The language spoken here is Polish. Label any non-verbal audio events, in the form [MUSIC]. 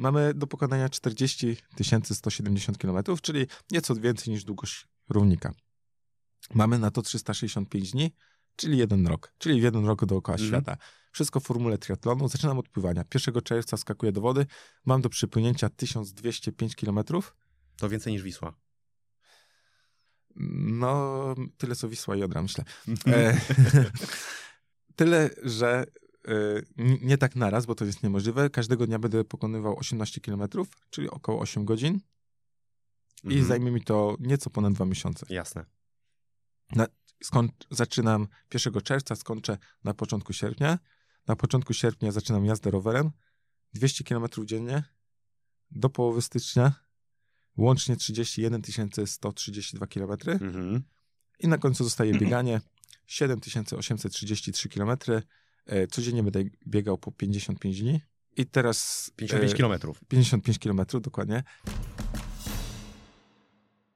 mamy do pokonania 40 170 km, czyli nieco więcej niż długość równika. Mamy na to 365 dni, czyli jeden rok, czyli w jeden rok dookoła Mhm. świata. Wszystko w formule triatlonu. Zaczynam od pływania. 1 czerwca skakuję do wody. Mam do przypłynięcia 1205 km. To więcej niż Wisła. No, tyle co Wisła i Odra, myślę. [LAUGHS] E, [LAUGHS] tyle, że nie tak naraz, bo to jest niemożliwe. Każdego dnia będę pokonywał 18 km, czyli około 8 godzin. I Mhm. zajmie mi to nieco ponad dwa miesiące. Jasne. Skoń, zaczynam 1 czerwca, skończę na początku sierpnia. Na początku sierpnia zaczynam jazdę rowerem. 200 km dziennie. Do połowy stycznia. Łącznie 31 132 km. Mhm. I na końcu zostaje bieganie. 7833 km. E, Codziennie będę biegał po 55 dni. I teraz... 55 e, kilometrów. 55 km, dokładnie.